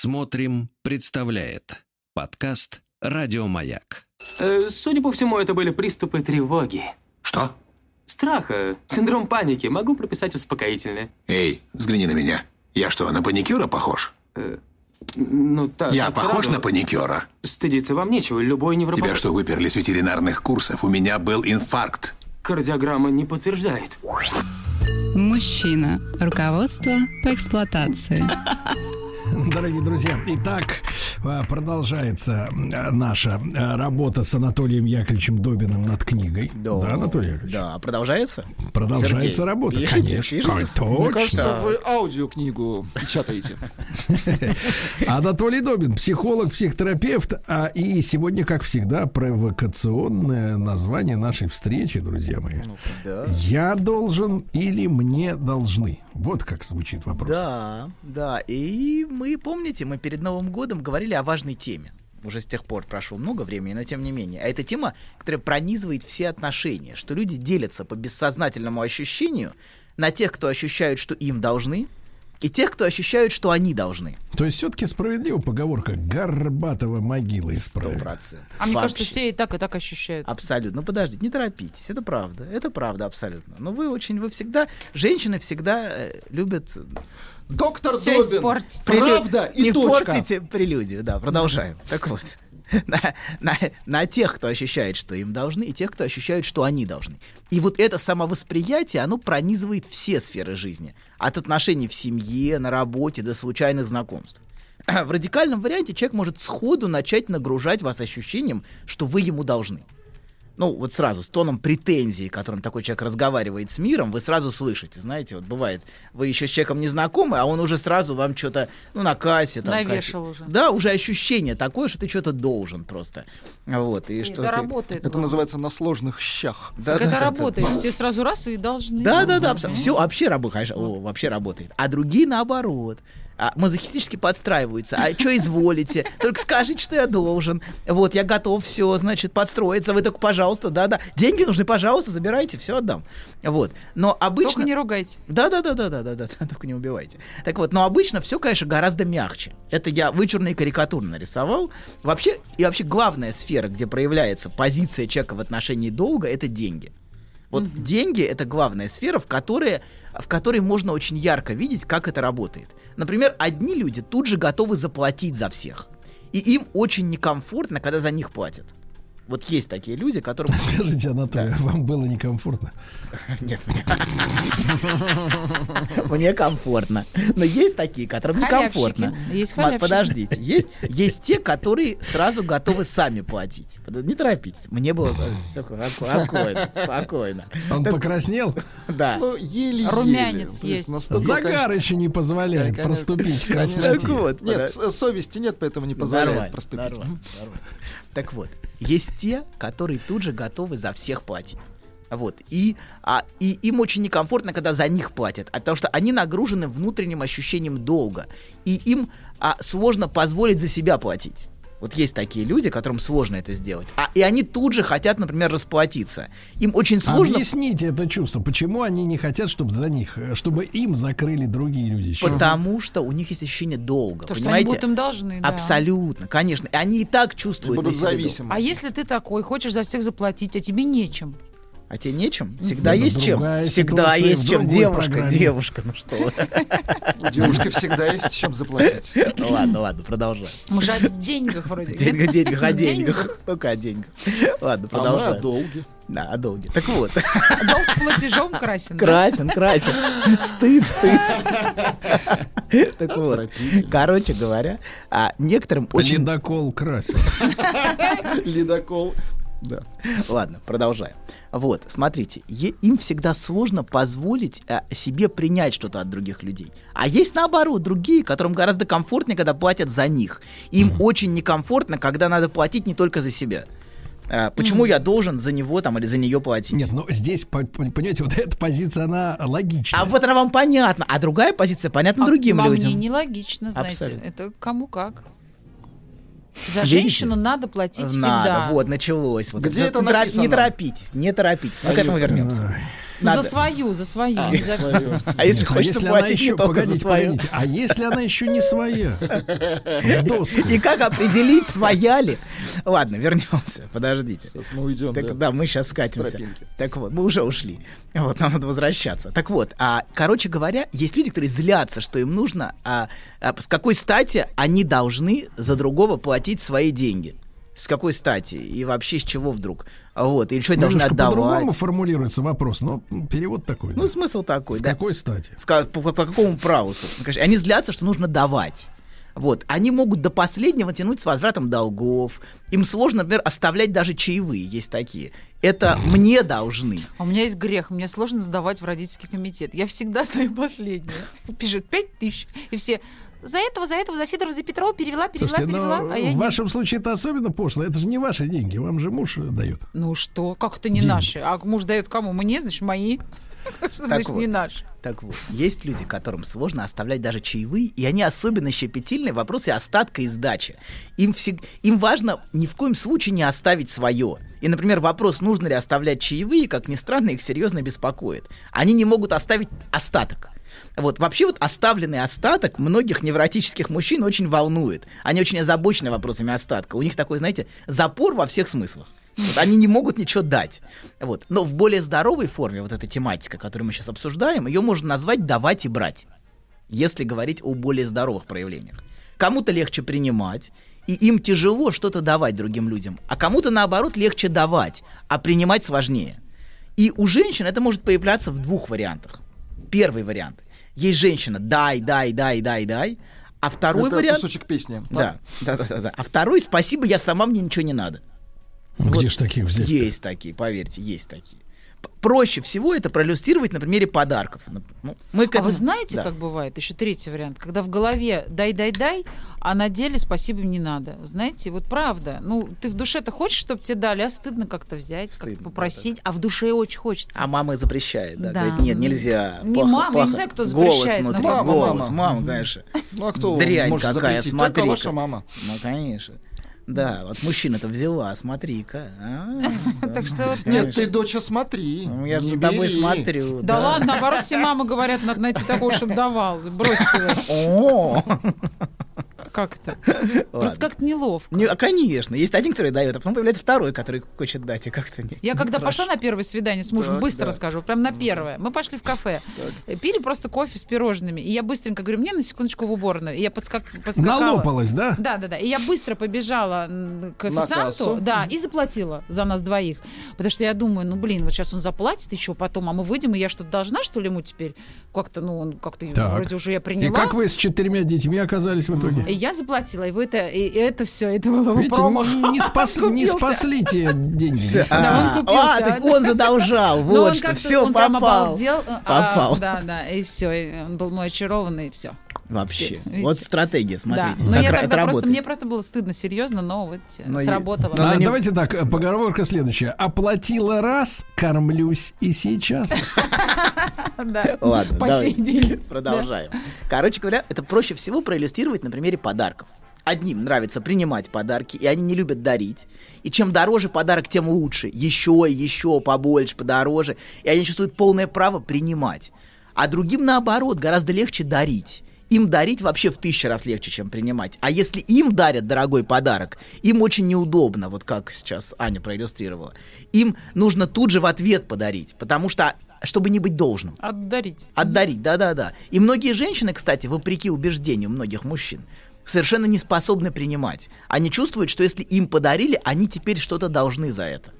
Смотрим, представляет подкаст Радиомаяк. Э, судя по всему, это были приступы тревоги. Что? Страха, синдром паники. Могу прописать успокоительное. Эй, взгляни на меня. Я что, на паникюра похож? Ну, так, Я так похож сразу. на паникюра? Стыдиться вам нечего. Любой невропат... Тебя что, выперли с ветеринарных курсов? У меня был инфаркт. Кардиограмма не подтверждает. Мужчина. Руководство по эксплуатации. Дорогие друзья, итак, а, продолжается а, наша а, работа с Анатолием Яковлевичем Добиным над книгой. Да, Анатолий Яковлевич? Да, продолжается? Продолжается Сергей, работа, пишите, конечно. пишите. Ой, Мне Точно. кажется, вы аудиокнигу печатаете. Анатолий Добин, психолог, психотерапевт. А, и сегодня, как всегда, провокационное название нашей встречи, друзья мои. Да. Я должен или мне должны? Вот как звучит вопрос. Да, да. И мы, помните, мы перед Новым годом говорили о важной теме. Уже с тех пор прошло много времени, но тем не менее. А это тема, которая пронизывает все отношения, что люди делятся по бессознательному ощущению на тех, кто ощущают, что им должны, и тех, кто ощущают, что они должны. То есть все-таки справедлива поговорка Горбатова могила исправит. процентов. А мне кажется, все и так, и так ощущают. Абсолютно. Ну, подождите, не торопитесь. Это правда. Это правда абсолютно. Но вы очень, вы всегда, женщины всегда э, любят Доктор Всё Добин. испортить. Правда и не точка. портите прелюдию. Да, продолжаем. Так вот. На, на- на тех, кто ощущает, что им должны, и тех, кто ощущает, что они должны. И вот это самовосприятие, оно пронизывает все сферы жизни. От отношений в семье, на работе до случайных знакомств. В радикальном варианте человек может сходу начать нагружать вас ощущением, что вы ему должны. Ну, вот сразу, с тоном претензии, которым такой человек разговаривает с миром, вы сразу слышите, знаете, вот бывает, вы еще с человеком не знакомы, а он уже сразу вам что-то, ну, на кассе. Там, Навешал кассе. уже. Да, уже ощущение такое, что ты что-то должен просто. Вот, и И что это ты- работает. Это называется на сложных щах. Да, Так да, это да, да. работает. Все сразу раз и должны. Да, да, да, Мгм. все вообще работает, конечно, о, вообще работает. А другие наоборот. А, мазохистически подстраиваются. А что изволите? Только скажите, что я должен. Вот, я готов все, значит, подстроиться. Вы только, пожалуйста, да-да. Деньги нужны, пожалуйста, забирайте, все отдам. Вот. Но обычно... Только не ругайте. Да, да, да, да, да, да, да, только не убивайте. Так вот, но обычно все, конечно, гораздо мягче. Это я вычурно и карикатурно нарисовал. Вообще, и вообще главная сфера, где проявляется позиция человека в отношении долга, это деньги. Вот деньги это главная сфера, в которой, в которой можно очень ярко видеть, как это работает. Например, одни люди тут же готовы заплатить за всех. И им очень некомфортно, когда за них платят. Вот есть такие люди, которым... Скажите, Анатолий, а вам было некомфортно? Нет, мне... Мне комфортно. Но есть такие, которым некомфортно. Есть. Подождите. Есть, есть те, которые сразу готовы сами платить. Не торопитесь. Мне было все спокойно. Спокойно. Он покраснел? Да. Ну. Румянец есть Загар еще не позволяет проступить красноте. Так вот, Нет, совести нет, поэтому не позволяет проступить. Так вот, есть те, которые тут же готовы за всех платить. Вот. И, а, и им очень некомфортно, когда за них платят, а потому что они нагружены внутренним ощущением долга. И им а, сложно позволить за себя платить. Вот есть такие люди, которым сложно это сделать. А, и они тут же хотят, например, расплатиться. Им очень сложно. Объясните это чувство. Почему они не хотят, чтобы за них, э, чтобы им закрыли другие люди? счет? Потому что у них есть ощущение долга. То, что они понимаете? будут им должны. да. Абсолютно, конечно. И они и так чувствуют. Будут зависимы. А если ты такой, хочешь за всех заплатить, а тебе нечем? А тебе нечем? Всегда Это есть чем. Всегда есть чем. Девушка, программе. девушка, ну что вы. У девушки всегда есть чем заплатить. Ну ладно, ладно, продолжай. Мы же о деньгах вроде. Деньгах, деньгах, о Деньгах. Только о деньгах. Ладно, А мы о долге. Да, о долге. Так вот, Долг платежом красен. красен, красен. Стыд, стыд. Так вот, короче говоря, а некоторым очень... Ледокол красит. Ледокол. Да. Ладно, продолжаем. Вот, смотрите, е- им всегда сложно позволить а, себе принять что-то от других людей. А есть наоборот другие, которым гораздо комфортнее, когда платят за них. Им очень некомфортно, когда надо платить не только за себя. А, почему я должен за него там или за нее платить? Нет, ну здесь, по- по- понимаете, вот эта позиция, она логична. А вот она вам понятна, а другая позиция понятна А другим по людям. мне нелогично, знаете. Абсолютно. Это кому как. За Видите? женщину надо платить Надо, всегда. вот, началось. Вот Где это написано? Не торопитесь, не торопитесь. Мы к этому вернемся. Ну, надо. За свою, за свою. не за. Свою. А если А хочется если она платить еще, не только за погодите, свою? погодите, а если она еще не своя? В доску. И как определить, своя ли? Ладно, вернемся, подождите. Сейчас мы уйдем. Так, да. да. мы сейчас скатимся. Так вот, мы уже ушли. Вот, нам надо возвращаться. Так вот, а, короче говоря, есть люди, которые злятся, что им нужно, а, а с какой стати они должны за другого платить свои деньги. С какой стати? И вообще с чего вдруг? Вот, или что они должны Немножко по-другому отдавать? формулируется вопрос, но перевод такой. Ну, да. смысл такой, С да. какой стати? С по, по- по какому праву, собственно, конечно. Они злятся, что нужно давать. Вот. Они могут до последнего тянуть с возвратом долгов. Им сложно, например, оставлять даже чаевые. Есть такие. Это мне должны. А у меня есть грех, мне сложно сдавать в родительский комитет. Я всегда стою последняя. Пишет пять тысяч, и все за этого, за этого, за Сидорова, за Петрова перевела, перевела, Слушайте, перевела, но а я в не. вашем случае это особенно пошло. Это же не ваши деньги, вам же муж дает. Ну что, как это не Деньги. наши? А муж дает кому? Мне, значит, мои. Что значит вот. не наши? Так вот, есть люди, которым сложно оставлять даже чаевые, и они особенно щепетильны в вопросе остатка и сдачи. Им, всег- им важно ни в коем случае не оставить свое. И, например, вопрос, нужно ли оставлять чаевые, как ни странно, их серьезно беспокоит. Они не могут оставить остаток. Вот, вообще вот оставленный остаток многих невротических мужчин очень волнует. Они очень озабочены вопросами остатка. У них такой, знаете, запор во всех смыслах. Вот, они не могут ничего дать. Вот. Но в более здоровой форме вот эта тематика, которую мы сейчас обсуждаем, ее можно назвать «давать и брать», если говорить о более здоровых проявлениях. Кому-то легче принимать, и им тяжело что-то давать другим людям, а кому-то, наоборот, легче давать, а принимать сложнее. И у женщин это может появляться в двух вариантах. Первый вариант. Есть женщина «дай, дай, дай, дай, дай», а второй Это вариант... кусочек песни. Да, да, да, да, да. А второй «спасибо, я сама, мне ничего не надо». Где ж таких взять? Есть такие, поверьте, есть такие. Проще всего это проиллюстрировать на примере подарков. Ну, ну, мы к А этому- вы знаете, да. как бывает? Еще третий вариант. Когда в голове дай-дай-дай, а на деле спасибо не надо. Знаете, вот правда. Ну, ты в душе-то хочешь, чтобы тебе дали, а стыдно как-то взять, Стыдно, как-то попросить, а в душе очень хочется. А мама запрещает, да? Да. Говорит, нет, нельзя. Не мама, я не знаю, кто Голос запрещает, внутри, но мама. голос, Мама. мама, конечно. Ну а кто Дрянь может какая, запретить? смотри. Только ваша мама. Ну, конечно. Да, вот мужчина-то взяла, смотри-ка. А, Так что Нет, ты, доча, смотри. Ну, Я за тобой смотрю. Да ладно, наоборот, все мамы говорят, надо найти такого, чтобы давал. Бросьте вы. О, Как-то. ладно. Просто как-то неловко. Не, а, конечно, есть один, который дает, а потом появляется второй, который хочет дать, и как-то не. Я когда пошла на первое свидание с мужем, быстро расскажу, прям на первое. Мы пошли в кафе, пили просто кофе с пирожными. И я быстренько говорю, мне на секундочку в уборную. И я подскак... подскакала. Налопалась, да? Да, да, да. И я быстро побежала к официанту, да, и заплатила за нас двоих. Потому что я думаю, ну блин, вот сейчас он заплатит еще потом, а мы выйдем, и я что-то должна, что ли, ему теперь? Как-то, ну, он как-то вроде уже я И приняла. как вы с четырьмя детьми оказались в итоге? Я заплатила, и, вы это, и это все, это было Видите, промах. не, не спас- не спасли те деньги. Да, он А, купился, а, то есть он задолжал, Ну, вот что, все, он прям попал. обалдел. а, Попал. да, да, и все. Он был мой очарованный, и все. Вообще. Видите? Вот стратегия, смотрите. да. Но как я тогда просто, работает. мне просто было стыдно, серьезно, но вот э, Но я- сработало. Но А, на нем- Давайте так, э, поговорка следующая. Оплатила раз, кормлюсь и сейчас. Да. Ладно, По давайте. сей день. Продолжаем. Короче говоря, это проще всего проиллюстрировать на примере подарков. Одним нравится принимать подарки, и они не любят дарить. И чем дороже подарок, тем лучше. Еще еще побольше, подороже. И они чувствуют полное право принимать. А другим, наоборот, гораздо легче дарить. Им дарить вообще в тысячу раз легче, чем принимать. А если им дарят дорогой подарок, им очень неудобно, вот как сейчас Аня проиллюстрировала. Им нужно тут же в ответ подарить, потому что, чтобы не быть должным. Отдарить. Отдарить, да-да-да. И многие женщины, кстати, вопреки убеждению многих мужчин, совершенно не способны принимать. Они чувствуют, что если им подарили, они теперь что-то должны за это.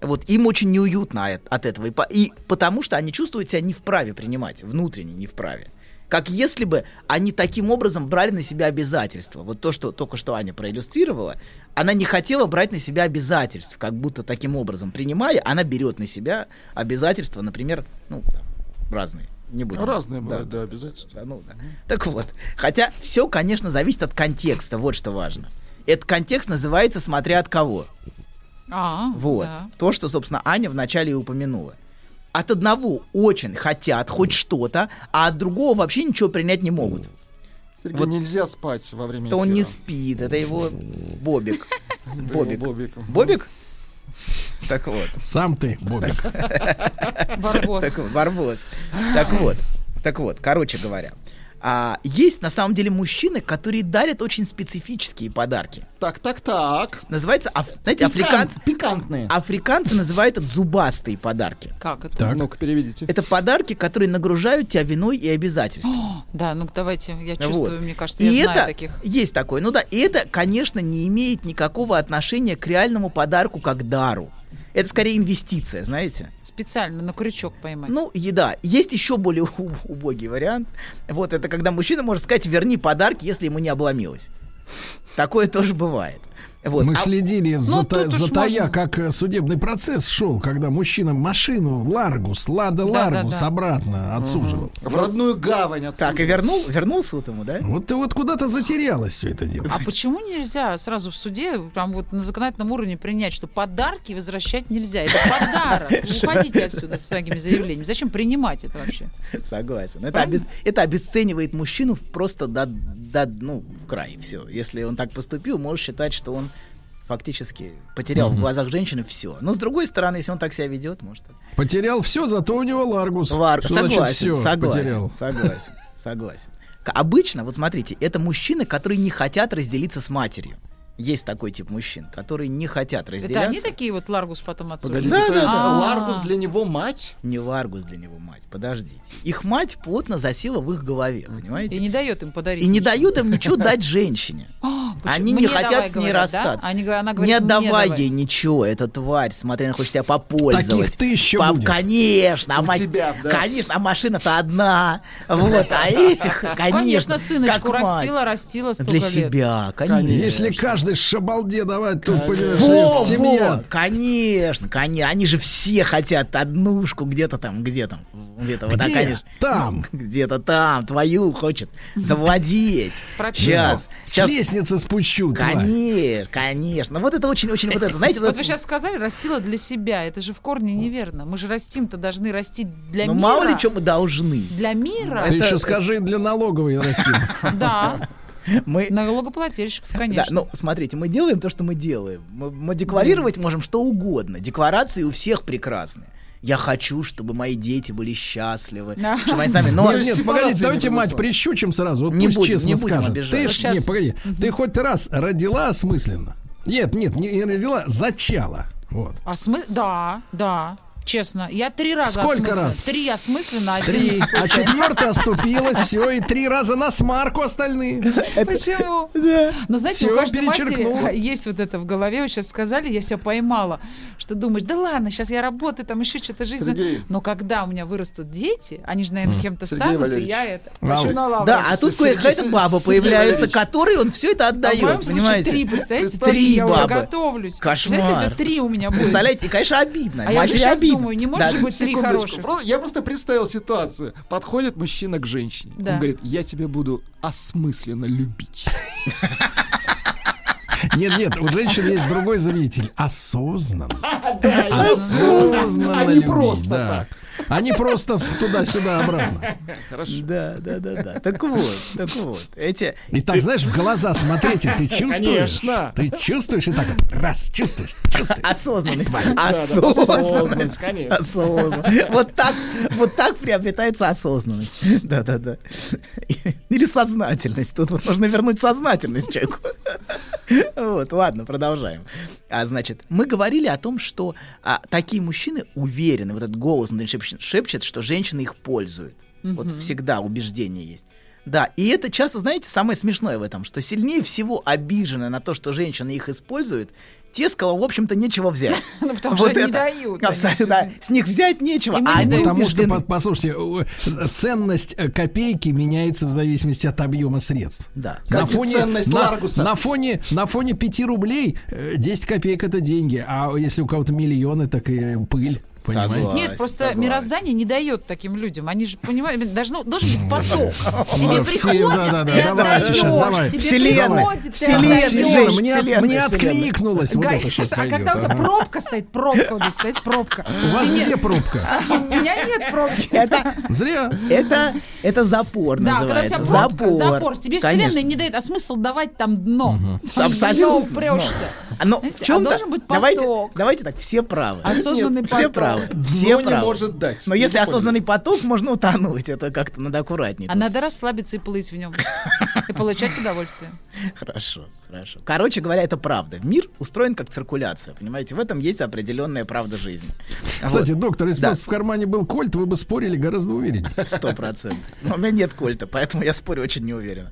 Вот им очень неуютно от, этого. И, по- и потому что они чувствуют себя не вправе принимать, внутренне не вправе. Как если бы они таким образом брали на себя обязательства. Вот то, что только что Аня проиллюстрировала, она не хотела брать на себя обязательств, как будто таким образом принимая, она берет на себя обязательства, например, ну, там, разные. Не будем. Разные Да, бывают, да. да, обязательства. Да, ну да. Так вот, хотя все, конечно, зависит от контекста, вот что важно. Этот контекст называется «смотря от кого». А, Вот. да. То, что, собственно, Аня вначале и упомянула. От одного очень хотят хоть что-то, а от другого вообще ничего принять не могут. Сергей, Вот. нельзя спать во время Это он не спит, это его Бобик. Бобик. Бобик. Так вот. Сам ты, Бобик. Барбос. Барбос. Так вот, так вот, короче говоря. А, есть на самом деле мужчины, которые дарят очень специфические подарки. Так, так, так. Называется, аф- знаете, африканцы, Пикант- Пикантные. африканцы называют это зубастые подарки. Как это? Так. Ну-ка, переведите. Это подарки, которые нагружают тебя виной и обязательствами. Да, ну давайте, я чувствую, Вот. мне кажется, я и знаю это таких. есть такое. Ну да, и это, конечно, не имеет никакого отношения к реальному подарку как дару. Это скорее инвестиция, знаете? Специально на крючок поймать. Ну, еда. Есть еще более убогий вариант. Вот это когда мужчина может сказать, верни подарки, если ему не обломилось. Такое тоже бывает. Вот. Мы А- следили за, та- тут уж затая, можно. как э, судебный процесс шел, когда мужчина машину Ларгус, Лада Да, Ларгус да, да. обратно отсуживал. В родную гавань отсудил. Так, и вернул, вернул суд ему, да? Вот ты вот куда-то затерялась все это дело. А почему нельзя сразу в суде, прям вот на законодательном уровне принять, что подарки возвращать нельзя? Это подарок. Уходите отсюда с своими заявлениями. Зачем принимать это вообще? Согласен. Это, обес- это обесценивает мужчину просто до, до, ну, в край. Все. Если он так поступил, можешь считать, что он фактически потерял в глазах женщины все. Но с другой стороны, если он так себя ведет, может. Потерял все, зато у него Ларгус. Лар- Что значит согласен, всё согласен, потерял? согласен, согласен. Обычно, вот смотрите, это мужчины, которые не хотят разделиться с матерью. Есть такой тип мужчин, которые не хотят Это разделяться. они такие вот Ларгус потом отсудят? Погодите, Да, да. Ларгус для него мать? Не Ларгус для него мать, подождите. Их мать плотно засела в их голове, понимаете? И не дает им подарить. И не ничего. дают им ничего дать женщине. Почему? Они Мне не давай, хотят с ней говорят, да? расстаться. Они, говорят- она Не говорит, мне отдавай давай. ей ничего, эта тварь, смотри, она хочет тебя попользовать. Таких тысяча Пап, будет. Конечно, а ма- тебя, да. конечно, а машина-то одна. Вот, а этих, конечно, Конечно, сыночку растила, растила столько Для себя, конечно. Если каждый шабалде давать, то понимаешь, семья. конечно, конечно. Они же все хотят однушку где-то там, где там, где-то вот, конечно, Там. где-то там, твою хочет завладеть. Сейчас, С лестницы спущу, тварь. конечно, конечно. Вот это очень-очень вот это, знаете, вот вы сейчас сказали, растила для себя. Это же в корне неверно. Мы же растим-то должны расти для ну мира. мало ли что мы должны. Для мира? Ты Это- еще скажи для налоговой растим. Да. Мы, Налогоплательщиков, да, конечно. ну, смотрите, мы делаем то, что мы делаем. Мы, мы декларировать можем что угодно. Декларации у всех прекрасные. Я хочу, чтобы мои дети были счастливы. Да. Чтобы они сами... Но Нет, нет, погодите, давайте мать прищучим сразу. Вот Не пусть будем, честно не будем скажет. обижать. Ты ж, щас- не, погоди, ты хоть раз родила осмысленно? Нет, нет, не не родила, зачала. Вот. А смы... Да, да. Честно, я три раза Сколько осмысленно- раз? Три осмысленно, один Три, а четвертая оступилась, все, и три раза на смарку остальные. Почему? Но знаете, у каждой матери есть вот это в голове. Вы сейчас сказали, я себя поймала, что думаешь, да ладно, сейчас я работаю, там еще что-то жизнь. Сергей. Но когда у меня вырастут дети, они же, наверное, кем-то Сергей станут, и Валерьевич. я это Вау. Да, а тут какая-то баба появляется, которой он все это А отдает, случае понимаете? три, представляете? Три я бабы. готовлюсь. Кошмар. Представляете, это три у меня будет. Представляете, и, конечно, обидно. А я Матери обидно. Думаю, не может Да. же быть три хороших. Я просто представил ситуацию. Подходит мужчина к женщине. Да. Он говорит, я тебя буду осмысленно любить. Нет, нет, у женщин есть другой заменитель. Осознанно. Осознанно А не просто да. А не просто туда-сюда обратно. Хорошо. Да, да, да, да. Так вот, так вот. Эти... И так, знаешь, в глаза смотрите, ты чувствуешь? Конечно. Ты чувствуешь и так раз, чувствуешь, чувствуешь. Осознанность. осознанность. Осознанность. Вот так, вот так приобретается осознанность. Да, да, да. Или сознательность. Тут вот нужно вернуть сознательность человеку. Вот, ладно, продолжаем. А, значит, мы говорили о том, что а, такие мужчины уверены, вот этот голос внутри шепчет, что женщины их пользуют. Вот всегда убеждение есть. Да, и это часто, знаете, самое смешное в этом, что сильнее всего обижены на то, что женщины их используют, те, с кого, в общем-то, нечего взять. Ну, потому что они дают, они Абсолютно, да. С них взять нечего, а не они. Потому что, убеждены. под- послушайте, э, ценность э, копейки меняется в зависимости от объема средств. Да. На фоне, ценность на, Ларгуса. на фоне, на фоне 5 рублей э, 10 копеек это деньги, а если у кого-то миллионы, так и пыль. Понимаете? Согласен. Нет, просто согласен. мироздание не дает таким людям. Они же понимают, должно, должен быть поток. Тебе приходит, да-да-да, ты давайте отдаешь, сейчас, давай. тебе Вселенная, вселенная, мне, откликнулось. Вот это сейчас а когда у тебя пробка стоит, пробка вот здесь стоит, пробка. У вас где пробка? У меня нет пробки. Это, Зря. это, это запор Да, когда у тебя называется. пробка, запор. запор. Тебе вселенная не дает, а смысл давать там дно. Абсолютно. упрешься. А, Но в чем а должен быть давайте, поток. давайте так, все правы. Осознанный Все поток. Правы. Все не правы. может дать. Но если осознанный поток, можно утонуть. Это как-то надо аккуратнее. А надо расслабиться и плыть в нем. И получать удовольствие. Хорошо, хорошо. Короче говоря, это правда. Мир устроен как циркуляция, понимаете? В этом есть определенная правда жизни. Кстати, доктор, если Да. у вас в кармане был кольт, вы бы спорили гораздо увереннее. Сто процентов. Но у меня нет кольта, поэтому я спорю очень неуверенно.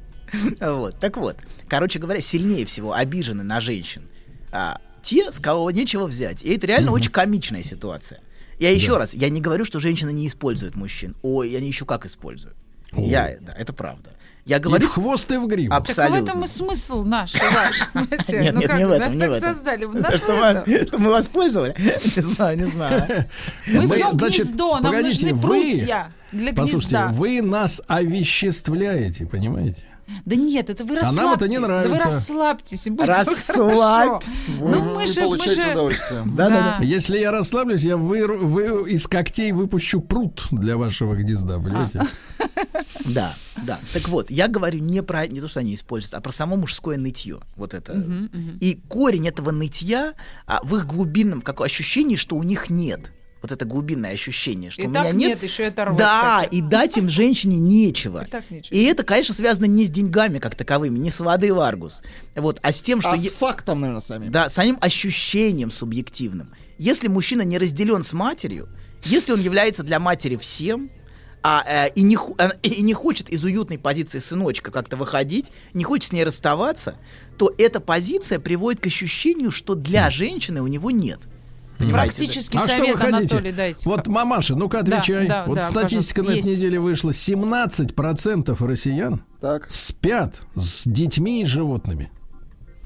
Вот. Так вот, короче говоря, сильнее всего обижены на женщин а, те, с кого нечего взять. И это реально очень комичная ситуация. Я еще раз, я не говорю, что женщины не используют мужчин. Ой, они еще как используют. Я, да, это правда. Я И говорю в хвост, и в гриву. Аб- Так в Абсолютно. этом и смысл наш, и ваш. Нет, Ну нет, как, не в этом, Нас не так в этом. создали. нас что, этом. что мы воспользовали? Не знаю, не знаю. Мы Мы, вьем значит, гнездо, нам погодите, нужны вы- прутья для Послушайте, гнезда. вы нас овеществляете, понимаете? Да нет, это вы А расслабьтесь. нам это не Да вы нравится. расслабьтесь, и будет. Расслабься. Ну мы Вы же, мы же... удовольствие. Да-да-да. Если я расслаблюсь, я выру- вы, из когтей выпущу пруд для вашего гнезда, понимаете? Да, да. Так вот, я говорю не про не то, что они используют, а про само мужское нытье. Вот это. И корень этого нытья а, в их глубинном как ощущении, что у них нет. Вот это глубинное ощущение, что И у меня так нет. нет, еще и оторвать Да, хотят. и дать им женщине нечего. И так нечего. И это, конечно, связано не с деньгами как таковыми, не с водой в Аргус, вот, а с тем, что А е- с фактом, наверное, сами. да, самим ощущением субъективным. Если мужчина не разделен с матерью, если он является для матери всем, а, э, и, не, э, и не хочет из уютной позиции сыночка как-то выходить, не хочет с ней расставаться, то эта позиция приводит к ощущению, что для женщины у него нет. Понимаете? Практический А что совет, вы хотите? Анатолий, дайте. Вот, мамаша, ну-ка Да, отвечай. да, вот да, статистика на этой неделе вышла. 17% россиян Так. спят с детьми и животными.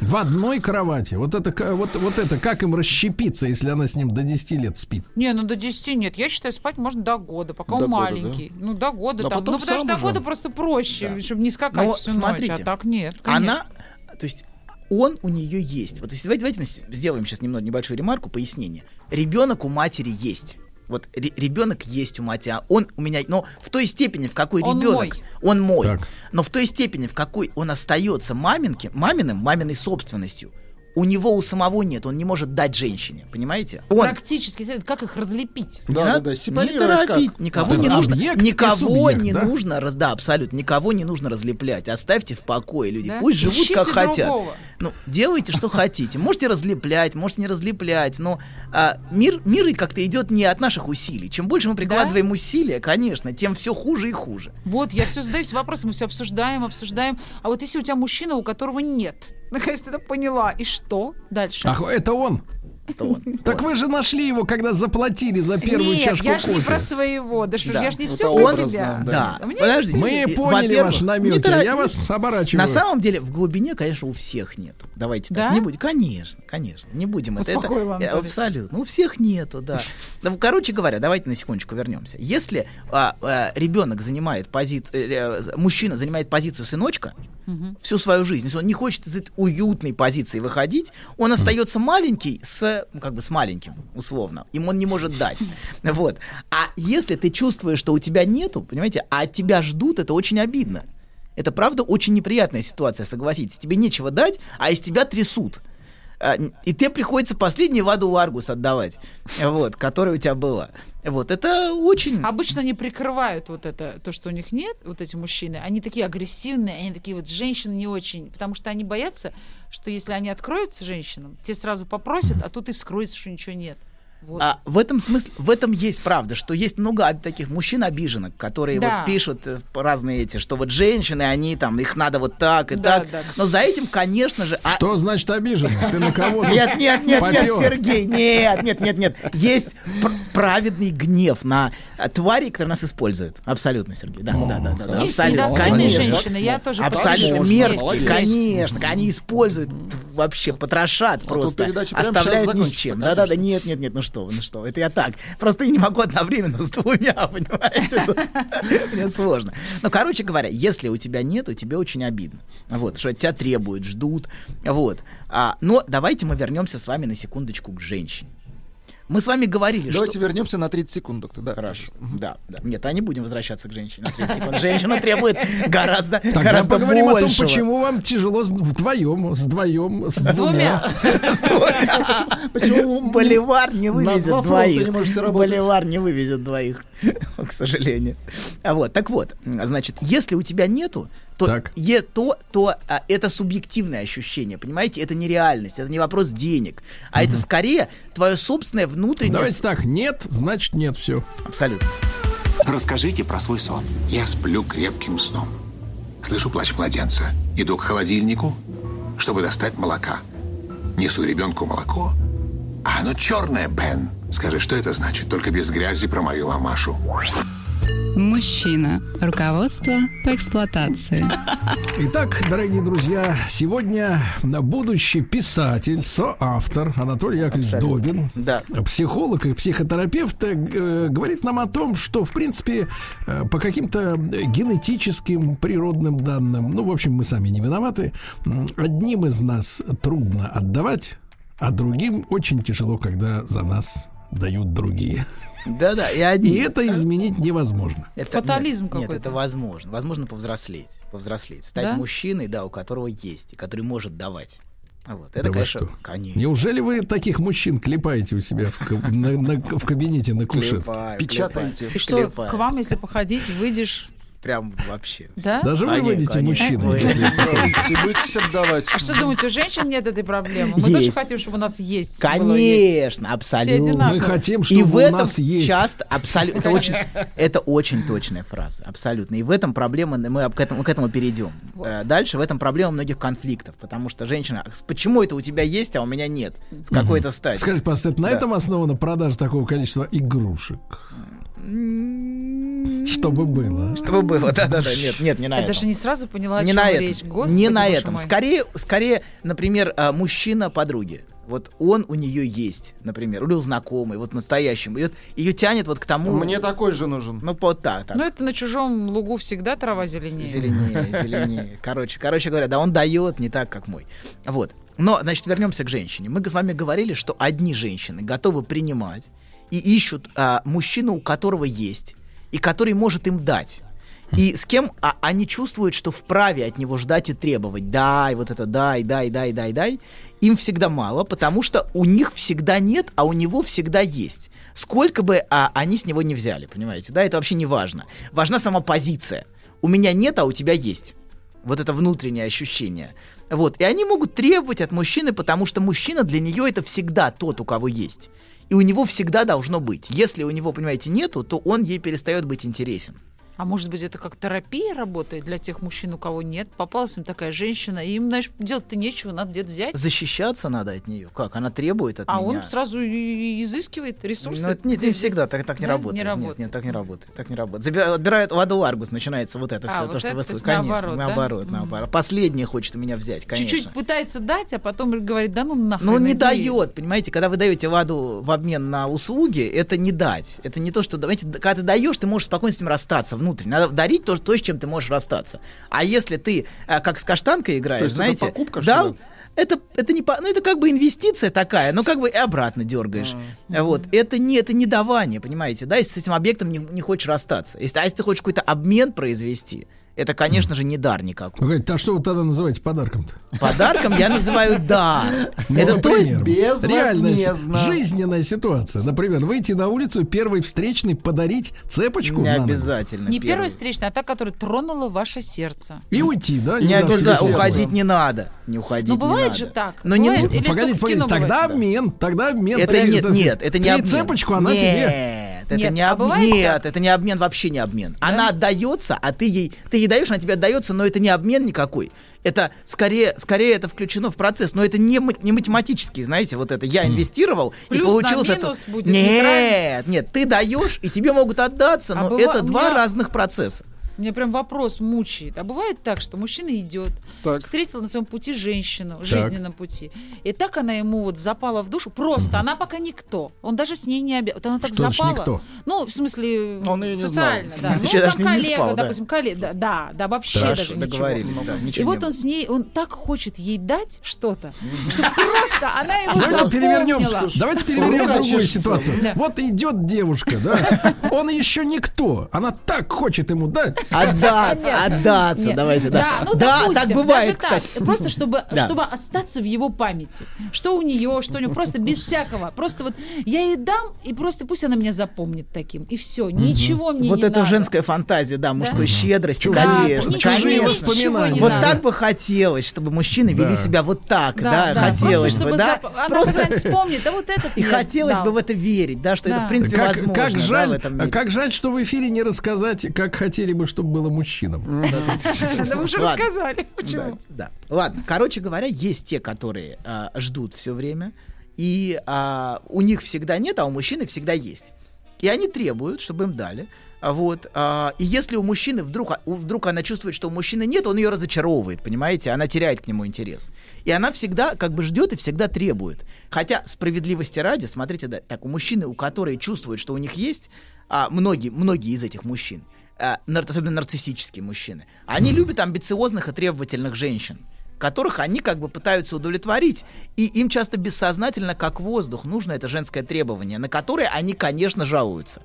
В одной кровати. Вот это, вот, вот это как им расщепиться, если она с ним до 10 лет спит? Не, ну до 10 нет. Я считаю, спать можно до года, пока До он года, маленький. Ну, до года А там. Ну, потому что до года просто проще, чтобы не скакать Но всю смотрите, ночь. А так нет. конечно. Она, то есть он у нее есть. Вот если давайте, давайте сделаем сейчас немного небольшую ремарку, пояснение. Ребенок у матери есть. Вот ре- ребенок есть у матери, а он у меня, но в той степени, в какой Он ребенок, мой. он мой, Так. но в той степени, в какой он остается маминки, маминым, маминой собственностью, у него у самого нет, он не может дать женщине, понимаете? Он Практически как их разлепить. Да, да, да. не торопить, как? никого Это не нужно, объект никого субъект, не да? нужно, раз- да, абсолютно, никого не нужно разлеплять. Оставьте в покое людей, Да? пусть живут Ищите как хотят. другого. Ну, делайте, что хотите. Можете разлеплять, можете не разлеплять, но а, мир, мир как-то идет не от наших усилий. Чем больше мы прикладываем усилия, конечно, тем все хуже и хуже. Вот, я все задаюсь вопросом, мы все обсуждаем, обсуждаем. А вот если у тебя мужчина, у которого нет, наконец ты это поняла, и что дальше? Ах, это он. Так вы же нашли его, когда заплатили за первую Нет, чашку я ж не кофе. про своего, да что Да. я ж не все про себя. Да, А подождите. Мы поняли ваш намек, я вас оборачиваю. На самом деле, в глубине, конечно, у всех нет. Давайте Да? так не будем. Конечно, конечно. Не будем. Это, это, э, абсолютно. У всех нету, да. Ну, Короче говоря, давайте на секундочку вернемся. Если а, а, ребенок занимает позицию, мужчина занимает позицию сыночка всю свою жизнь, если он не хочет из этой уютной позиции выходить, он остается маленький с, ну, как бы с маленьким, условно. Им он не может дать. Вот. А если ты чувствуешь, что у тебя нету, понимаете, а от тебя ждут, это очень обидно. Это правда очень неприятная ситуация, согласитесь. Тебе нечего дать, а из тебя трясут. А, И тебе приходится последнюю воду в Аргус отдавать, вот, которая у тебя была. Вот, это очень... Обычно они прикрывают вот это, то, что у них нет, вот эти мужчины. Они такие агрессивные, они такие вот женщины не очень, потому что они боятся, что если они откроются женщинам, те сразу попросят, а тут и вскроется, что ничего нет. Вот. А в этом смысле, в этом есть правда, что есть много таких мужчин обиженок, которые Да. вот пишут э, разные эти, что вот женщины, они там, их надо вот так и Да, так. да. Но за этим, конечно же... а- Что значит обижен? Ты на кого Нет, нет, нет, нет? Сергей, нет, нет, нет, нет. Есть пр- праведный гнев на э, твари, которые нас используют. Абсолютно, Сергей. Да, да, да, да, да. Есть Абсолютно, конечно. женщины, я тоже Абсолютно мерзкие, конечно. Они используют, вообще потрошат просто. передача прямо Оставляют ни с чем. Да-да-да, нет, нет, нет, ну что вы, ну что вы, это я так. Просто я не могу одновременно с двумя, понимаете? Мне сложно. Ну, короче говоря, если у тебя нету, тебе очень обидно. Вот, что от тебя требуют, ждут. Вот. А, но давайте мы вернемся с вами на секундочку к женщине. Мы с вами говорили, Давайте что... вернемся на 30 секунд, доктор. Да, Хорошо. Да, да. Нет, а не будем возвращаться к женщине на 30 секунд. Женщина требует гораздо, Тогда гораздо поговорим о том, большего. почему вам тяжело с- вдвоем, с вдвоем, с Двумя. Почему Боливар не вывезет двоих. Боливар не вывезет двоих, к сожалению. А вот, так вот, значит, если у тебя нету, то, Так. е- то, то а, это субъективное ощущение, понимаете? Это не реальность, это не вопрос денег, а это скорее твое собственное внутреннее... Давайте так, нет, значит нет, все. Абсолютно. Расскажите про свой сон. Я сплю крепким сном. Слышу плач младенца. Иду к холодильнику, чтобы достать молока. Несу ребенку молоко, а оно черное, Бен. Скажи, что это значит? Только без грязи про мою мамашу. Мужчина. Руководство по эксплуатации. Итак, дорогие друзья, сегодня будущий писатель, соавтор Анатолий Яковлевич Добин, Да. психолог и психотерапевт, э, говорит нам о том, что, в принципе, э, по каким-то генетическим природным данным, ну, в общем, мы сами не виноваты, одним из нас трудно отдавать, а другим очень тяжело, когда за нас дают другие. Да-да, и один. И это изменить невозможно. Это- Фатализм нет, Нет, какой-то. это возможно. Возможно повзрослеть. Повзрослеть. Стать Да? мужчиной, да, у которого есть, и который может давать. Вот. Это, Да вы конечно, что? конечно. Неужели вы таких мужчин клепаете у себя в, на- на- в кабинете на кушетке? Клепаю, Печатаете. И что, Клепаю. к вам, если походить, выйдешь, Прям вообще. да? Даже вы выйдете будете всем давать. А что думаете, у женщин нет этой проблемы? Мы тоже хотим, чтобы у нас есть. Конечно, абсолютно. Мы хотим, И чтобы в у нас есть. часто абсолютно это очень, это очень точная фраза, абсолютно. И в этом проблема, мы к этому, к этому перейдем. Э, Дальше в этом проблема многих конфликтов, потому что женщина, «А с- почему это у тебя есть, а у меня нет? С какой-то стати? Скажите, пожалуйста, на этом основана продажа такого количества игрушек? Чтобы было. Чтобы было, да-да-да, нет, нет, не на Я этом. даже не сразу поняла, о не чем на речь. этом. Господи, не на этом. мой. Скорее, скорее, например, а, мужчина подруги. Вот он у нее есть, например, или у знакомый, вот настоящим. И вот ее тянет вот к тому. Мне такой же нужен. Ну, вот так, так. Ну, это на чужом лугу всегда трава зеленее. Зеленее, зеленее. Короче, короче говоря, да, он дает не так, как мой. Вот. Но, значит, вернемся к женщине. Мы с вами говорили, что одни женщины готовы принимать и ищут а, мужчину, у которого есть, и который может им дать. И с кем а, они чувствуют, что вправе от него ждать и требовать. Дай, вот это дай, дай, дай, дай, дай. Им всегда мало, потому что у них всегда нет, а у него всегда есть. Сколько бы а, они с него не взяли, понимаете? Да, это вообще не важно. Важна сама позиция. У меня нет, а у тебя есть. Вот это внутреннее ощущение. Вот. И они могут требовать от мужчины, потому что мужчина для нее это всегда тот, у кого есть. И у него всегда должно быть. Если у него, понимаете, нету, то он ей перестает быть интересен. А может быть, это как терапия работает для тех мужчин, у кого нет? Попалась им такая женщина, и им, знаешь, делать-то нечего, надо где-то взять. Защищаться надо от нее. Как? Она требует от А меня. он сразу и- изыскивает ресурсы. Ну, это не, где не всегда, так, так не Да? работает. Не Нет, работает. Нет, так не работает. Так не работает. Заби- отбирают воду Аргус, начинается вот это А, все, вот то, что вы. Конечно, наоборот, да? наоборот, Мгм. наоборот. Последнее хочет у меня взять, конечно. Чуть-чуть пытается дать, а потом говорит, да ну нахрен. Ну, не дает, понимаете, когда вы даете ВАДу в обмен на услуги, это не дать. Это не то, что, давайте, когда ты даешь, ты можешь спокойно с ним расстаться внутренне. Надо дарить то, то, с чем ты можешь расстаться. А если ты а, как с каштанкой играешь, То есть это знаете, покупка, что дал, ли? это, это не по- ну, это как бы инвестиция такая, но как бы и обратно дергаешь. Вот. Это не, это не давание, понимаете, да, если с этим объектом не, не хочешь расстаться. Если, а если ты хочешь какой-то обмен произвести, это, конечно же, не дар никакой. Погодите, а что вы тогда называете подарком-то? Подарком я называю дар. Ну, Это то, например, реальная с- безвозмездно. жизненная ситуация. Например, выйти на улицу, первый встречный подарить цепочку не обязательно. Не первый. первая встречная, а та, которая тронула ваше сердце. и уйти, да? Не тебе обязательно. Уходить не надо. Не уходить Ну, не бывает надо. же так. Но не ну- Погодите, погодите, тогда бывает? обмен, тогда обмен. Это нет, нет, это не обмен. цепочку, она нет, это Нет, не а обмен. Нет, так? это не обмен, вообще не обмен. Она отдается, а ты ей, ты ей даешь, она тебе отдается, но это не обмен никакой. Это скорее, скорее это включено в процесс, но это не, не математически, знаете, вот это я инвестировал и Плюс получилось на это. минус будет нет, нет, ты даешь и тебе могут отдаться, А но быва- это два меня- разных процесса. Меня прям вопрос мучает. А бывает так, что мужчина идет, Так. встретил на своем пути женщину, жизненном пути, и так она ему вот запала в душу. Просто она пока никто. Он даже с ней не обязан. Вот она так Что значит запала. никто? Ну, в смысле, Он её не социально, да. Ну, не коллега, спал, да. допустим, коллега. Да, да, да, вообще Хорошо, даже ничего. да, И ничего вот не он с ней, он так хочет ей дать что-то, что просто она его Давайте перевернем, давайте перевернем другую ситуацию. Да. Вот идет девушка, да, он еще никто, она так хочет ему дать. Отдаться, отдаться, давайте, да. Да, ну, так бывает, даже так. кстати. Просто чтобы, Да. чтобы остаться в его памяти. Что у нее, что у него, просто без всякого. Просто вот я ей дам, и просто пусть она меня запомнит таким. И все, ничего мне Вот не это надо. женская фантазия, да, мужской щедрости, Да, конечно, чужие конечно. воспоминания. Вот так бы хотелось, чтобы мужчины вели Да. себя вот так, да, Да, да, хотелось просто, бы, чтобы да. зап- Она Просто вспомнит, да вот этот и хотелось дал. бы в это верить, да, что это в принципе Как, возможно. как да, жаль, в этом мире. как жаль, что в эфире не рассказать, как хотели бы, чтобы было мужчинам. Да вы уже Ладно. рассказали. Почему? Да. Ладно, короче говоря, есть те, которые а, ждут все время, и а, у них всегда нет, а у мужчины всегда есть. И они требуют, чтобы им дали. А Вот. а, и если у мужчины вдруг, вдруг она чувствует, что у мужчины нет, он ее разочаровывает, понимаете? Она теряет к нему интерес. И она всегда как бы ждет и всегда требует. Хотя справедливости ради, смотрите, да, так у мужчины, у которых чувствуют, что у них есть, а, многие, многие из этих мужчин, нар- особенно нарциссические мужчины, они любят амбициозных и требовательных женщин которых они как бы пытаются удовлетворить, и им часто бессознательно, как воздух, нужно это женское требование, на которое они, конечно, жалуются.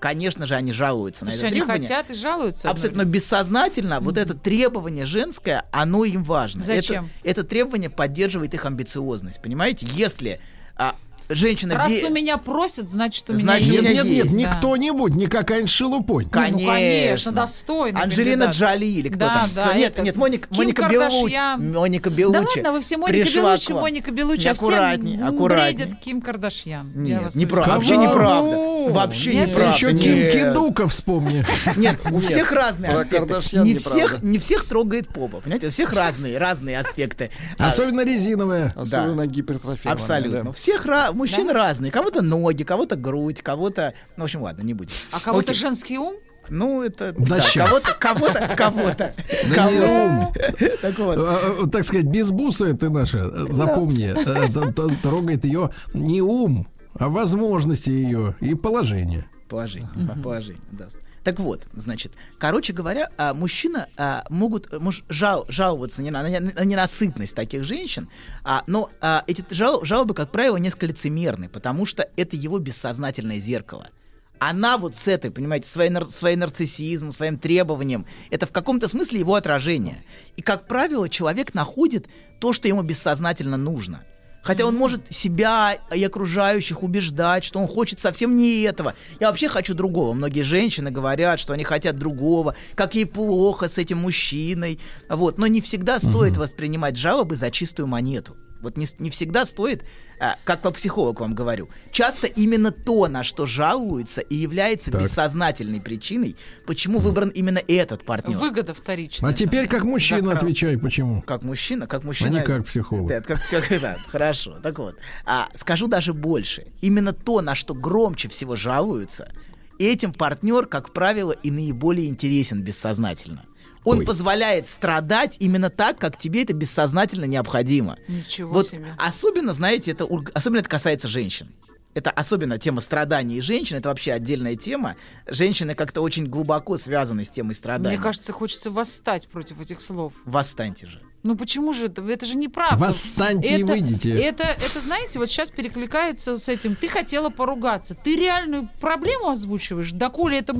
Конечно же, они жалуются То на это они требование. хотят и жалуются. Абсолютно, но бессознательно вот это требование женское, оно им важно. Зачем? Это, это требование поддерживает их амбициозность, понимаете? Если а, женщина... Раз ве- у меня просят, значит, у меня Значит, Нет, меня есть. нет, нет, есть, не да. кто-нибудь, не какая-нибудь шелупонь. Конечно. Ну, конечно, достойный Анджелина кандидат. Джоли или кто Да, там? да, нет, нет, Моника, Ким Моника Белучи. Моника Да Белучи. ладно, вы все Моника Белучи. Моника Белучи, а аккуратней. бредят Ким Кардашьян. Нет, вас неправда. Вообще Кого? неправда. Вообще Нет? Ты неправда. еще Нет. Ким Кидука вспомни. Нет, у всех разные аспекты. Не всех, не всех трогает попа, понимаете? У всех разные, разные аспекты. Особенно резиновая. Особенно гипертрофированная, Абсолютно. да. Всех ра- мужчин разные. Кого-то ноги, кого-то грудь, кого-то... Ну, в общем, ладно, не будем. А кого-то Окей. женский ум? Ну, это... Да да, кого-то, кого-то, кого-то. Да не ум. Так вот. Э, э, Так сказать, без буса ты наша, э, запомни, э, трогает ее не ум, а возможности ее и положение. Положение, положение, да. Так вот, значит, короче говоря, а, мужчина а, могут муж, жал, жаловаться не на, на, на ненасытность таких женщин, а, но а, эти жал- жалобы, как правило, несколько лицемерны, потому что это его бессознательное зеркало. Она вот с этой, понимаете, своей, нар- своим нарциссизмом, своим требованием, это в каком-то смысле его отражение. И, как правило, человек находит то, что ему бессознательно нужно. Хотя он может себя и окружающих убеждать, что он хочет совсем не этого. Я вообще хочу другого. Многие женщины говорят, что они хотят другого, как ей плохо с этим мужчиной. Вот. Но не всегда стоит воспринимать жалобы за чистую монету. Вот не, не всегда стоит, а, как по психолог вам говорю, часто именно то, на что жалуются, и является Так. бессознательной причиной, почему выбран именно этот партнер. Выгода вторичная. А теперь как мужчина Да, прав. отвечай, почему. Как мужчина, как мужчина. А не как психолог. Да, как, как- да, хорошо. Так вот, а, скажу даже больше. Именно то, на что громче всего жалуются, этим партнер, как правило, и наиболее интересен бессознательно. Он Ой. позволяет страдать именно так, как тебе это бессознательно необходимо. Ничего вот себе. особенно, знаете, это особенно это касается женщин. Это особенно тема страданий женщин, это вообще отдельная тема. Женщины как-то очень глубоко связаны с темой страданий. Мне кажется, хочется восстать против этих слов. Восстаньте же. Ну почему же это? Это же неправда. Восстаньте и это, выйдите. Это, это, знаете, вот сейчас перекликается с этим. Ты хотела поругаться. Ты реальную проблему озвучиваешь. Доколе это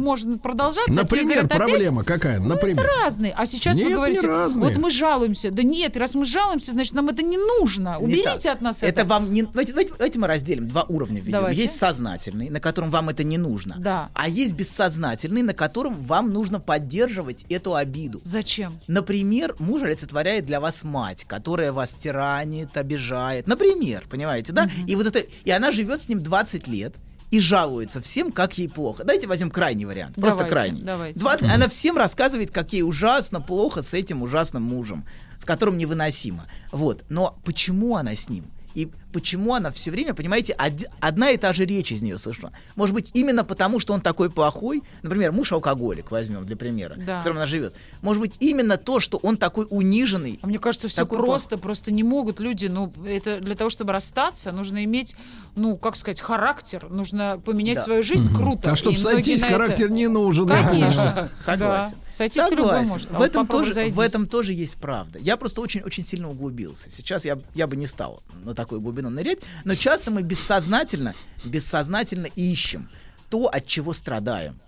а тебе Например, говорят, опять проблема какая? Например. разные. А сейчас Нет, вы говорите, вот мы жалуемся. Да нет, раз мы жалуемся, значит, нам это не нужно. Не Уберите так. от нас это. это. вам не... Давайте, давайте, давайте мы разделим два уровня введем. Давайте. Есть сознательный, на котором вам это не нужно. Да. А есть бессознательный, на котором вам нужно поддерживать эту обиду. Зачем? Например, муж олицетворяет для вас мать, которая вас тиранит, обижает. Например, понимаете, да? И вот это, и она живет с ним 20 лет и жалуется всем, как ей плохо. Давайте возьмем крайний вариант. Просто Давайте, крайний. давайте. 20 Она всем рассказывает, как ей ужасно плохо с этим ужасным мужем, с которым невыносимо. Вот. Но почему она с ним? И почему она все время, понимаете, од- одна и та же речь из нее слышна. Может быть, именно потому, что он такой плохой, например, муж алкоголик, возьмем для примера, Да. в котором она живет. Может быть, именно то, что он такой униженный. А мне кажется, все Такой просто, просто не могут люди, ну, это для того, чтобы расстаться, нужно иметь, ну, как сказать, характер, нужно поменять Да. свою жизнь круто. А чтобы сойтись, на это- характер не нужен. Конечно, Согласен. да. Сойтись любой Согласен. может. а в, вот этом тоже, в этом тоже есть правда. Я просто очень-очень сильно углубился. Сейчас я, я бы не стал на такую глубину нырять, но часто мы бессознательно, бессознательно ищем то, от чего страдаем.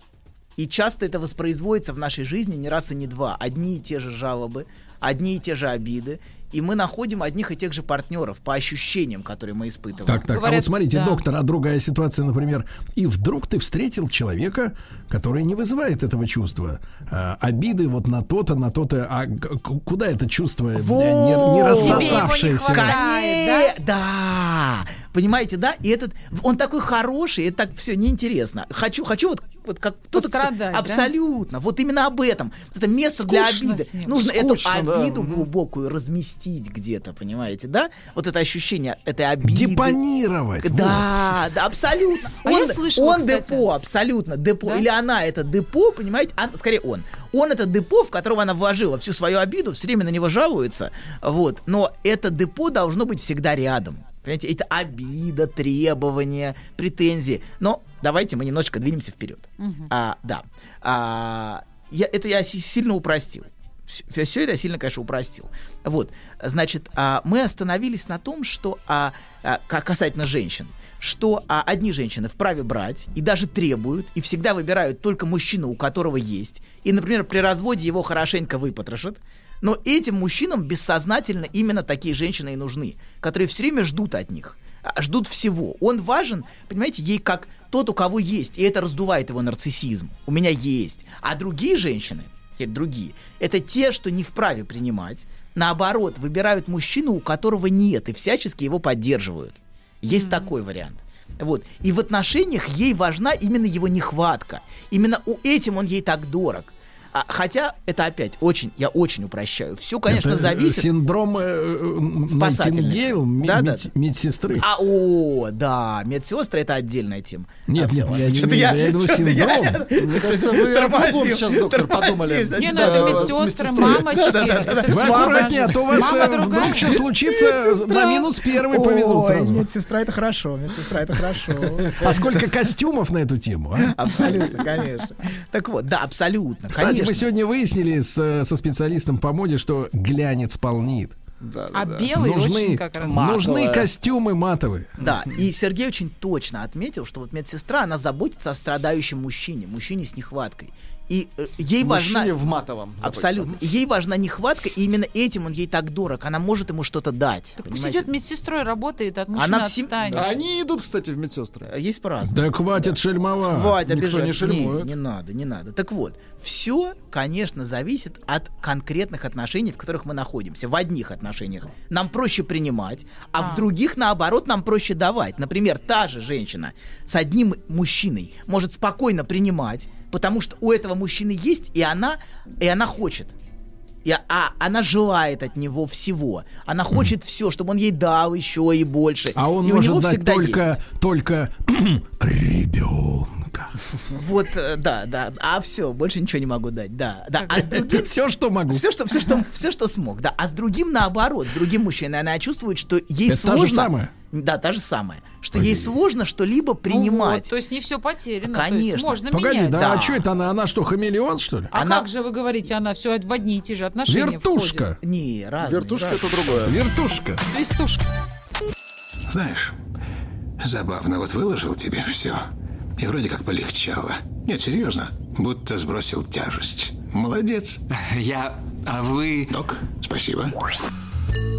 И часто это воспроизводится в нашей жизни не раз и не два. Одни и те же жалобы, одни и те же обиды. И мы находим одних и тех же партнеров по ощущениям, которые мы испытываем. Так, так, а Говорят, вот смотрите, да. доктор, а другая ситуация, например, и вдруг ты встретил человека, который не вызывает этого чувства, а, обиды вот на то-то, на то-то, а куда это чувство э, не, не рассосавшееся? Не да? Понимаете, да? И этот, он такой хороший, это так все неинтересно. Хочу, хочу вот, вот как кто-то... кто- Пострадать, да? Абсолютно. Вот именно об этом. Вот это место для Скучно обиды. с ним. Нужно Скучно, эту да. обиду Мгм. глубокую разместить где-то, понимаете, да? Вот это ощущение этой обиды. Депонировать. вот. Да, да, абсолютно. А он я слышала, он кстати. депо, абсолютно депо. Да? Или она это депо, понимаете? А, скорее он. Он это депо, в которого она вложила всю свою обиду, все время на него жалуется. Вот. Но это депо должно быть всегда рядом. Понимаете, это обида, требования, претензии. Но давайте мы немножечко двинемся вперед. А, да. А, я, это я си- сильно упростил. Все, это я сильно, конечно, упростил. Вот, значит, а, мы остановились на том, что а, а, ка- касательно женщин, что а, одни женщины вправе брать и даже требуют, и всегда выбирают только мужчину, у которого есть. И, например, при разводе его хорошенько выпотрошат. Но этим мужчинам бессознательно именно такие женщины и нужны, которые все время ждут от них ждут всего. Он важен, понимаете, ей как тот, у кого есть, и это раздувает его нарциссизм. У меня есть. А другие женщины, теперь другие, это те, что не вправе принимать, наоборот, выбирают мужчину, у которого нет, и всячески его поддерживают. Есть такой вариант. Вот. И в отношениях ей важна именно его нехватка. Именно у этим он ей так дорог. А, хотя это опять очень, я очень упрощаю. Все, конечно, Это, э, зависит. Синдром э, э. Найтингейл, Да, да, мед- медсестры. А, о, да, медсестры это отдельная тема. Нет, нет, я виду, я в виду чё-то синдром. Мне кажется, вы о другом сейчас, доктор, подумали. Не, ну это медсестры, мамочки. Вы аккуратнее, а то у вас Мама э, другая. вдруг что случится, на минус первый повезут сразу. медсестра это хорошо, медсестра это хорошо. А сколько костюмов на эту тему, а? Абсолютно, конечно. Так вот, да, абсолютно, Кстати, конечно. Мы сегодня выяснили с, э, со специалистом по моде, что глянец полнит. Да, да, А да. белый очень Нужны, как раз. нужны костюмы матовые. Да, и Сергей очень точно отметил, что вот медсестра, она заботится о страдающем мужчине, мужчине с нехваткой. И э, ей важна... В матовом. Абсолютно. Ей важна нехватка, и именно этим он ей так дорог. Она может ему что-то дать. Так пусть идет медсестрой, работает, от Она всем- отстанет. А Они идут, кстати, в медсестры. Э, Есть по-разному. Да хватит шельмовать. Хватит никто обижать. не шельмует. Не, не надо, не надо. Так вот, все, конечно, зависит от конкретных отношений, в которых мы находимся. В одних отношениях нам проще принимать, а, в А. других, наоборот, нам проще давать. Например, та же женщина с одним мужчиной может спокойно принимать, потому что у этого мужчины есть, и она, и она хочет. И, а она желает от него всего. Она хочет все, чтобы он ей дал еще и больше. А он и у него может дать всегда только, есть. только ребенка. Вот, э, да, да. А все, больше ничего не могу дать. Да, да. А с другим Все, что могу. все, что, все, что, все, что смог, да. А с другим наоборот, с другим мужчиной она чувствует, что ей Это та же сложно. самая? Да, та же самая. Что ей сложно что-либо Ну вот, принимать. то есть не все потеряно. То есть Конечно. можно Погоди, менять. да, Да. а что это она? Она что, хамелеон, что ли? А Она- как же вы говорите, она все в одни и те же отношения Вертушка. Не, разные. Вертушка разные. это другое. Вертушка. входит? Свистушка. Знаешь, забавно, вот выложил тебе все. И вроде как полегчало. Нет, серьезно, будто сбросил тяжесть. Молодец. Я... А вы... Док, спасибо.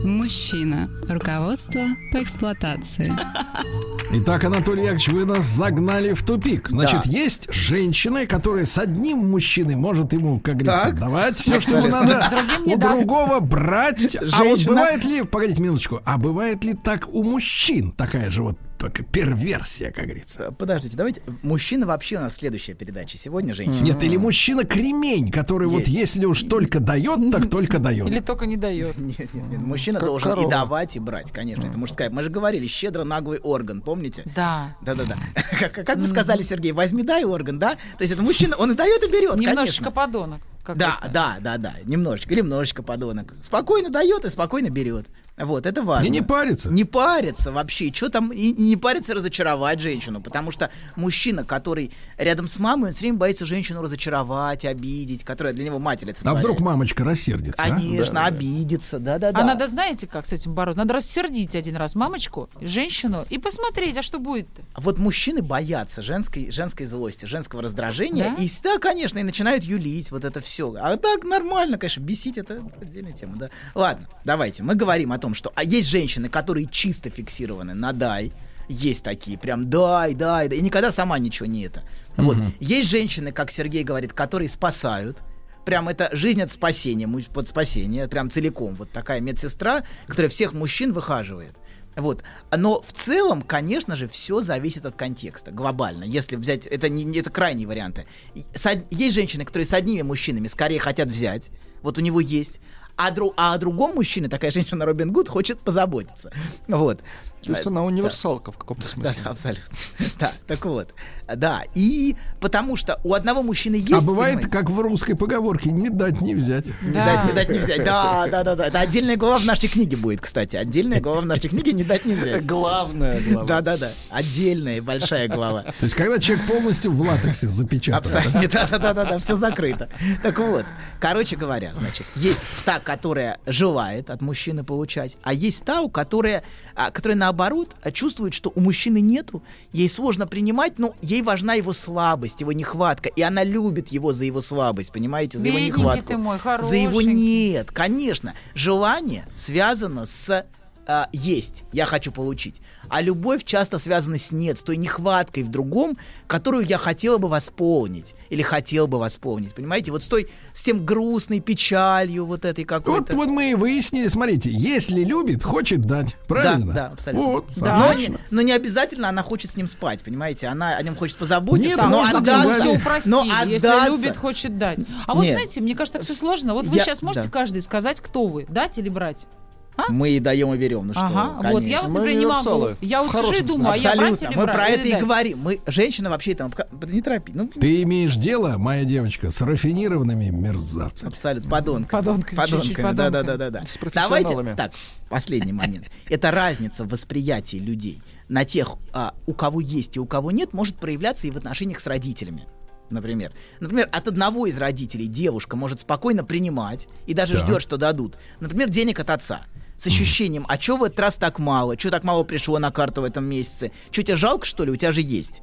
Мужчина. Руководство по эксплуатации. Итак, Анатолий Яковлевич, вы нас загнали в тупик. Значит, Да. есть женщины, которые с одним мужчиной может ему, как говорится, Так. давать все, что ему надо, у другого брать. А вот бывает ли, погодите минуточку, а бывает ли так у мужчин такая же вот пока перверсия, как говорится. Подождите, давайте. Мужчина вообще у нас следующая передача. Сегодня женщина. Нет, или мужчина-кремень, который вот Есть. если уж только дает, так только дает. Или только не дает. Нет, нет, нет. Мужчина Как должен и корова. давать, и брать, конечно. Это мужская. Мы же говорили, щедро наглый орган, помните? Да. Да-да-да. Как, как вы сказали, Сергей, возьми, дай орган, да? То есть это мужчина, он и дает, и берет, Немножечко конечно. подонок. Да, да, да, да, немножечко, или немножечко подонок. Спокойно дает и спокойно берет. Вот, это важно. И не парится. Не парится вообще. Что там, и, не парится разочаровать женщину. Потому что мужчина, который рядом с мамой, он все время боится женщину разочаровать, обидеть, которая для него мать А вдруг мамочка рассердится? а? Конечно, обидится, да-да-да. А надо, знаете, как с этим бороться? Надо рассердить один раз мамочку, женщину и посмотреть, а что будет-то. Вот мужчины боятся женской, женской злости, женского раздражения, Да? и всегда, конечно, и начинают юлить вот это все. А так нормально, конечно, бесить это отдельная тема, да. Ладно, давайте, мы говорим о том, что а есть женщины, которые чисто фиксированы на дай, есть такие, прям дай, дай, дай, и никогда сама ничего не это. Вот. Есть женщины, как Сергей говорит, которые спасают, прям это жизнь от спасения, под спасение, прям целиком. Вот такая медсестра, которая всех мужчин выхаживает. Вот. Но в целом, конечно же, все зависит от контекста, глобально. Если взять, это не не- это крайние варианты. С Есть женщины, которые с одними мужчинами скорее хотят взять, вот у него есть, а, дру, а о другом мужчине такая женщина Робин Гуд хочет позаботиться. Вот. То есть она универсалка в каком-то Да, смысле. да, абсолютно. Да, так вот. Да, и потому что у одного мужчины есть... А бывает, понимаете, как в русской поговорке, не дать, не взять. Не Да. дать, не дать, не взять. Да, да, да, да. Это отдельная глава в нашей книге будет, кстати. Отдельная глава в нашей книге не дать, не Это взять. главное, главное. Да, да, да. Отдельная большая глава. То есть, когда человек полностью в латексе запечатан. Абсолютно. Да, да, да, да, да, все закрыто. Так вот, короче говоря, значит, есть та, которая желает от мужчины получать, а есть та, у которая, а, которая наоборот а, чувствует, что у мужчины нету, ей сложно принимать, но ей важна его слабость, его нехватка, и она любит его за его слабость, понимаете, за его Бедненький нехватку. ты мой, за его нет, конечно. Желание связано с а, есть, я хочу получить. А любовь часто связана с нет, с той нехваткой в другом, которую я хотела бы восполнить. Или хотел бы восполнить, понимаете? Вот с той, с тем грустной печалью вот этой Вот, какой-то. вот мы и выяснили, смотрите, если любит, хочет дать. Правильно? Да, да, абсолютно. Вот, Да. Но, не, но не обязательно она хочет с ним спать, понимаете? Она о нем хочет позаботиться, Нет, но можно отдаться, все упростили. но Если отдаться. любит, хочет дать. А вот Нет. знаете, мне кажется, так все сложно. Вот вы Я- сейчас можете да. каждый сказать, кто вы, дать или брать? Мы и даем, и берем. Ну что, ага, вы, вот я конечно. вот, например, не могу. Я вот сижу и думаю, а я брать или Мы брать? про это и говорим. Мы, женщина вообще там, не торопи. Ну, Ты имеешь дело, моя девочка, с рафинированными мерзавцами. Абсолютно, подонка. Подонками, чуть-чуть да, да, подонками. да, да, да. С профессионалами. Давайте, так, последний момент. Это разница в восприятии людей на тех, а, у кого есть и у кого нет, может проявляться и в отношениях с родителями. Например. Например, от одного из родителей девушка может спокойно принимать и даже Так. ждет, что дадут. Например, денег от отца. С ощущением, а чё в этот раз так мало? Чё так мало пришло на карту в этом месяце? Чё тебе жалко, что ли? У тебя же есть.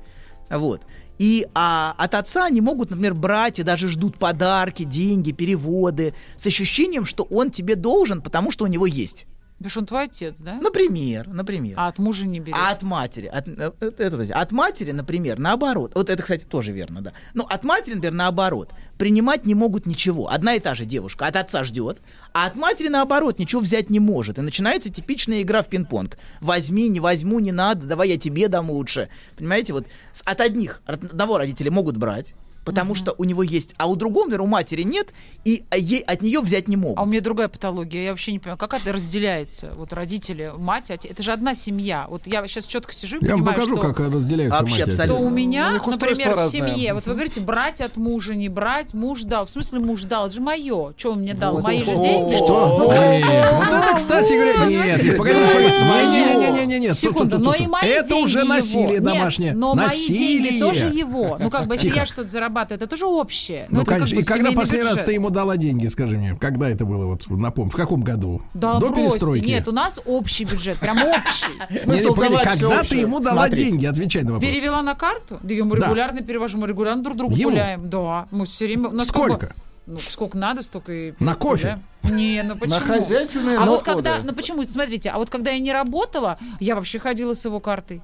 Вот. И а, от отца они могут, например, брать и даже ждут подарки, деньги, переводы с ощущением, что он тебе должен, потому что у него есть. Потому что он твой отец, да? Например, например. А от мужа не берет. А от матери, от, э, это, подожди, от матери, например, наоборот. Вот это, кстати, тоже верно, да. Но от матери, например, наоборот. Принимать не могут ничего. Одна и та же девушка от отца ждет, а от матери, наоборот, ничего взять не может. И начинается типичная игра в пинг-понг. Возьми, не возьму, не надо, давай я тебе дам лучше. Понимаете, вот от одних, от одного родителя могут брать, потому что у него есть, а у другого, например, у матери нет, и а, ей, от нее взять не могут. А у меня другая патология. Я вообще не понимаю, как это разделяется? Вот родители, мать, отец. Это же одна семья. Вот я сейчас четко сижу и Я вам понимаю, покажу, что... как разделяются Вообще мать и отец. абсолютно. что у меня, У них устройство например, в разное. семье, вот вы говорите, брать от мужа, не брать, муж дал. В смысле муж дал? Это же мое. Что он мне дал? Мои же деньги? Что? Нет, вот это, кстати говоря, нет, нет, погодите, не-не-не-не-не, Секунду, но и мои это уже насилие Нет, домашнее, но мои деньги тоже его. Ну, как бы, если я что-то зарабатываю, это тоже общее. Ну, это как конечно. бы И когда последний раз бюджет. ты ему дала деньги, скажи мне, когда это было, вот напомню, в каком году? Да До бросьте. перестройки? Нет, у нас общий бюджет, прям общий. Не, не, Смысл погоди, давать когда ты ему дала деньги? Отвечай на вопрос. Перевела на карту? Да я ему Да. регулярно перевожу, мы регулярно друг другу Ему? гуляем. Да, мы все время... как Сколько? ну, сколько надо, столько и... На кофе? Не, ну почему? На хозяйственные А вот когда, ну почему, смотрите, а вот когда я не работала, я вообще ходила с его картой.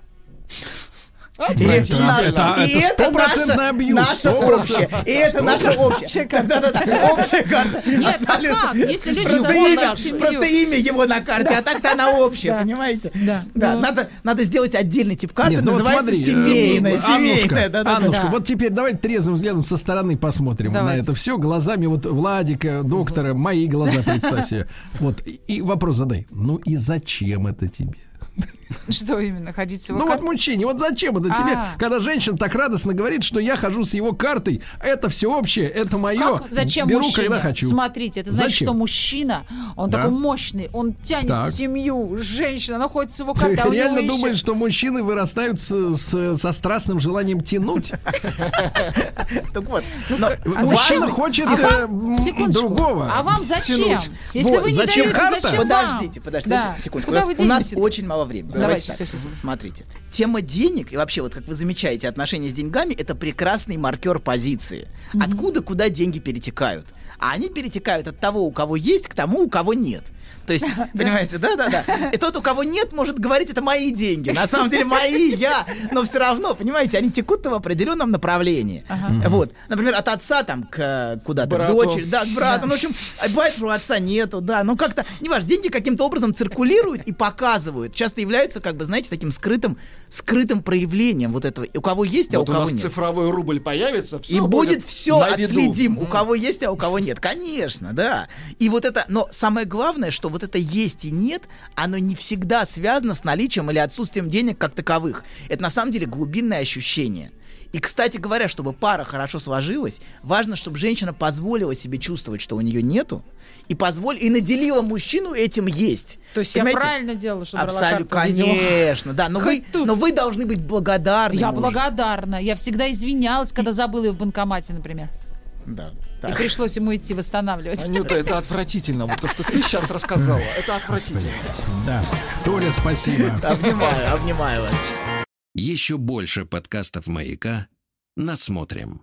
И это, это- и это стопроцентный абьюз, Наша стопроцентный. общая. И это наша общая. Да-да-да, общая карта. Нет, а? Если Просто имя, просто имя его на карте, а так-то она общая, Да. понимаете? Да. Да, Ну. надо, надо сделать отдельный тип карты, Нет, ну вот называется смотри, семейная, э, Аннушка, семейная. да-да-да. Аннушка, Да. вот теперь давайте трезвым взглядом со стороны посмотрим Давайте. на это все глазами вот Владика, доктора, мои глаза представь себе. Вот и вопрос задай. Ну и зачем это тебе? Что именно? Ходить с его Ну вот мужчине, вот зачем это тебе, А. когда женщина так радостно говорит, что я хожу с его картой, это все общее, это мое, зачем беру, когда хочу. Смотрите, это значит, что мужчина, он такой мощный, он тянет семью, женщина, она ходит с его Ты картой, а у него реально думаешь, что мужчины вырастают со страстным желанием тянуть? Так вот, но Мужчина хочет А э, другого. а вам зачем? Если вы не зачем даете, карта? зачем вам? Подождите, подождите, секундочку. У нас, очень мало времени. Давайте, так. всё, всё, всё. Смотрите, тема денег и вообще вот как вы замечаете отношения с деньгами, это прекрасный маркер позиции. Откуда куда деньги перетекают? А они перетекают от того, у кого есть, к тому, у кого нет. То есть, понимаете, да-да-да. И тот, у кого нет, может говорить, это мои деньги. На самом деле мои, я. Но все равно, понимаете, они текут в определенном направлении. Вот. Например, от отца там к куда-то, к дочери, да, к брату. Ну, в общем, а бывает, что у отца нету, да. Ну, как-то, не важно, деньги каким-то образом циркулируют и показывают. Часто являются, как бы, знаете, таким скрытым, скрытым проявлением вот этого. У кого есть, а Вот у у кого нас нет. цифровой рубль появится, все И будет все виду. отследим, у кого есть, а у кого нет. Конечно, да. И вот это, но самое главное, что вот это есть и нет, оно не всегда связано с наличием или отсутствием денег как таковых. Это на самом деле глубинное ощущение. И, кстати говоря, чтобы пара хорошо сложилась, важно, чтобы женщина позволила себе чувствовать, что у нее нету, и позволь и наделила мужчину этим есть. То есть Понимаете? я правильно делала, что брала Абсолютно, карту видео? конечно, да. Но вы, тут. но вы должны быть благодарны. Я мужу. благодарна. Я всегда извинялась, когда забыла ее в банкомате, например. Да. И так. пришлось ему идти восстанавливать. Анюта, это отвратительно. Вот то, что ты сейчас рассказала, это отвратительно. Да. Толя, спасибо. Обнимаю, обнимаю вас. Еще больше подкастов «Маяка» насмотрим.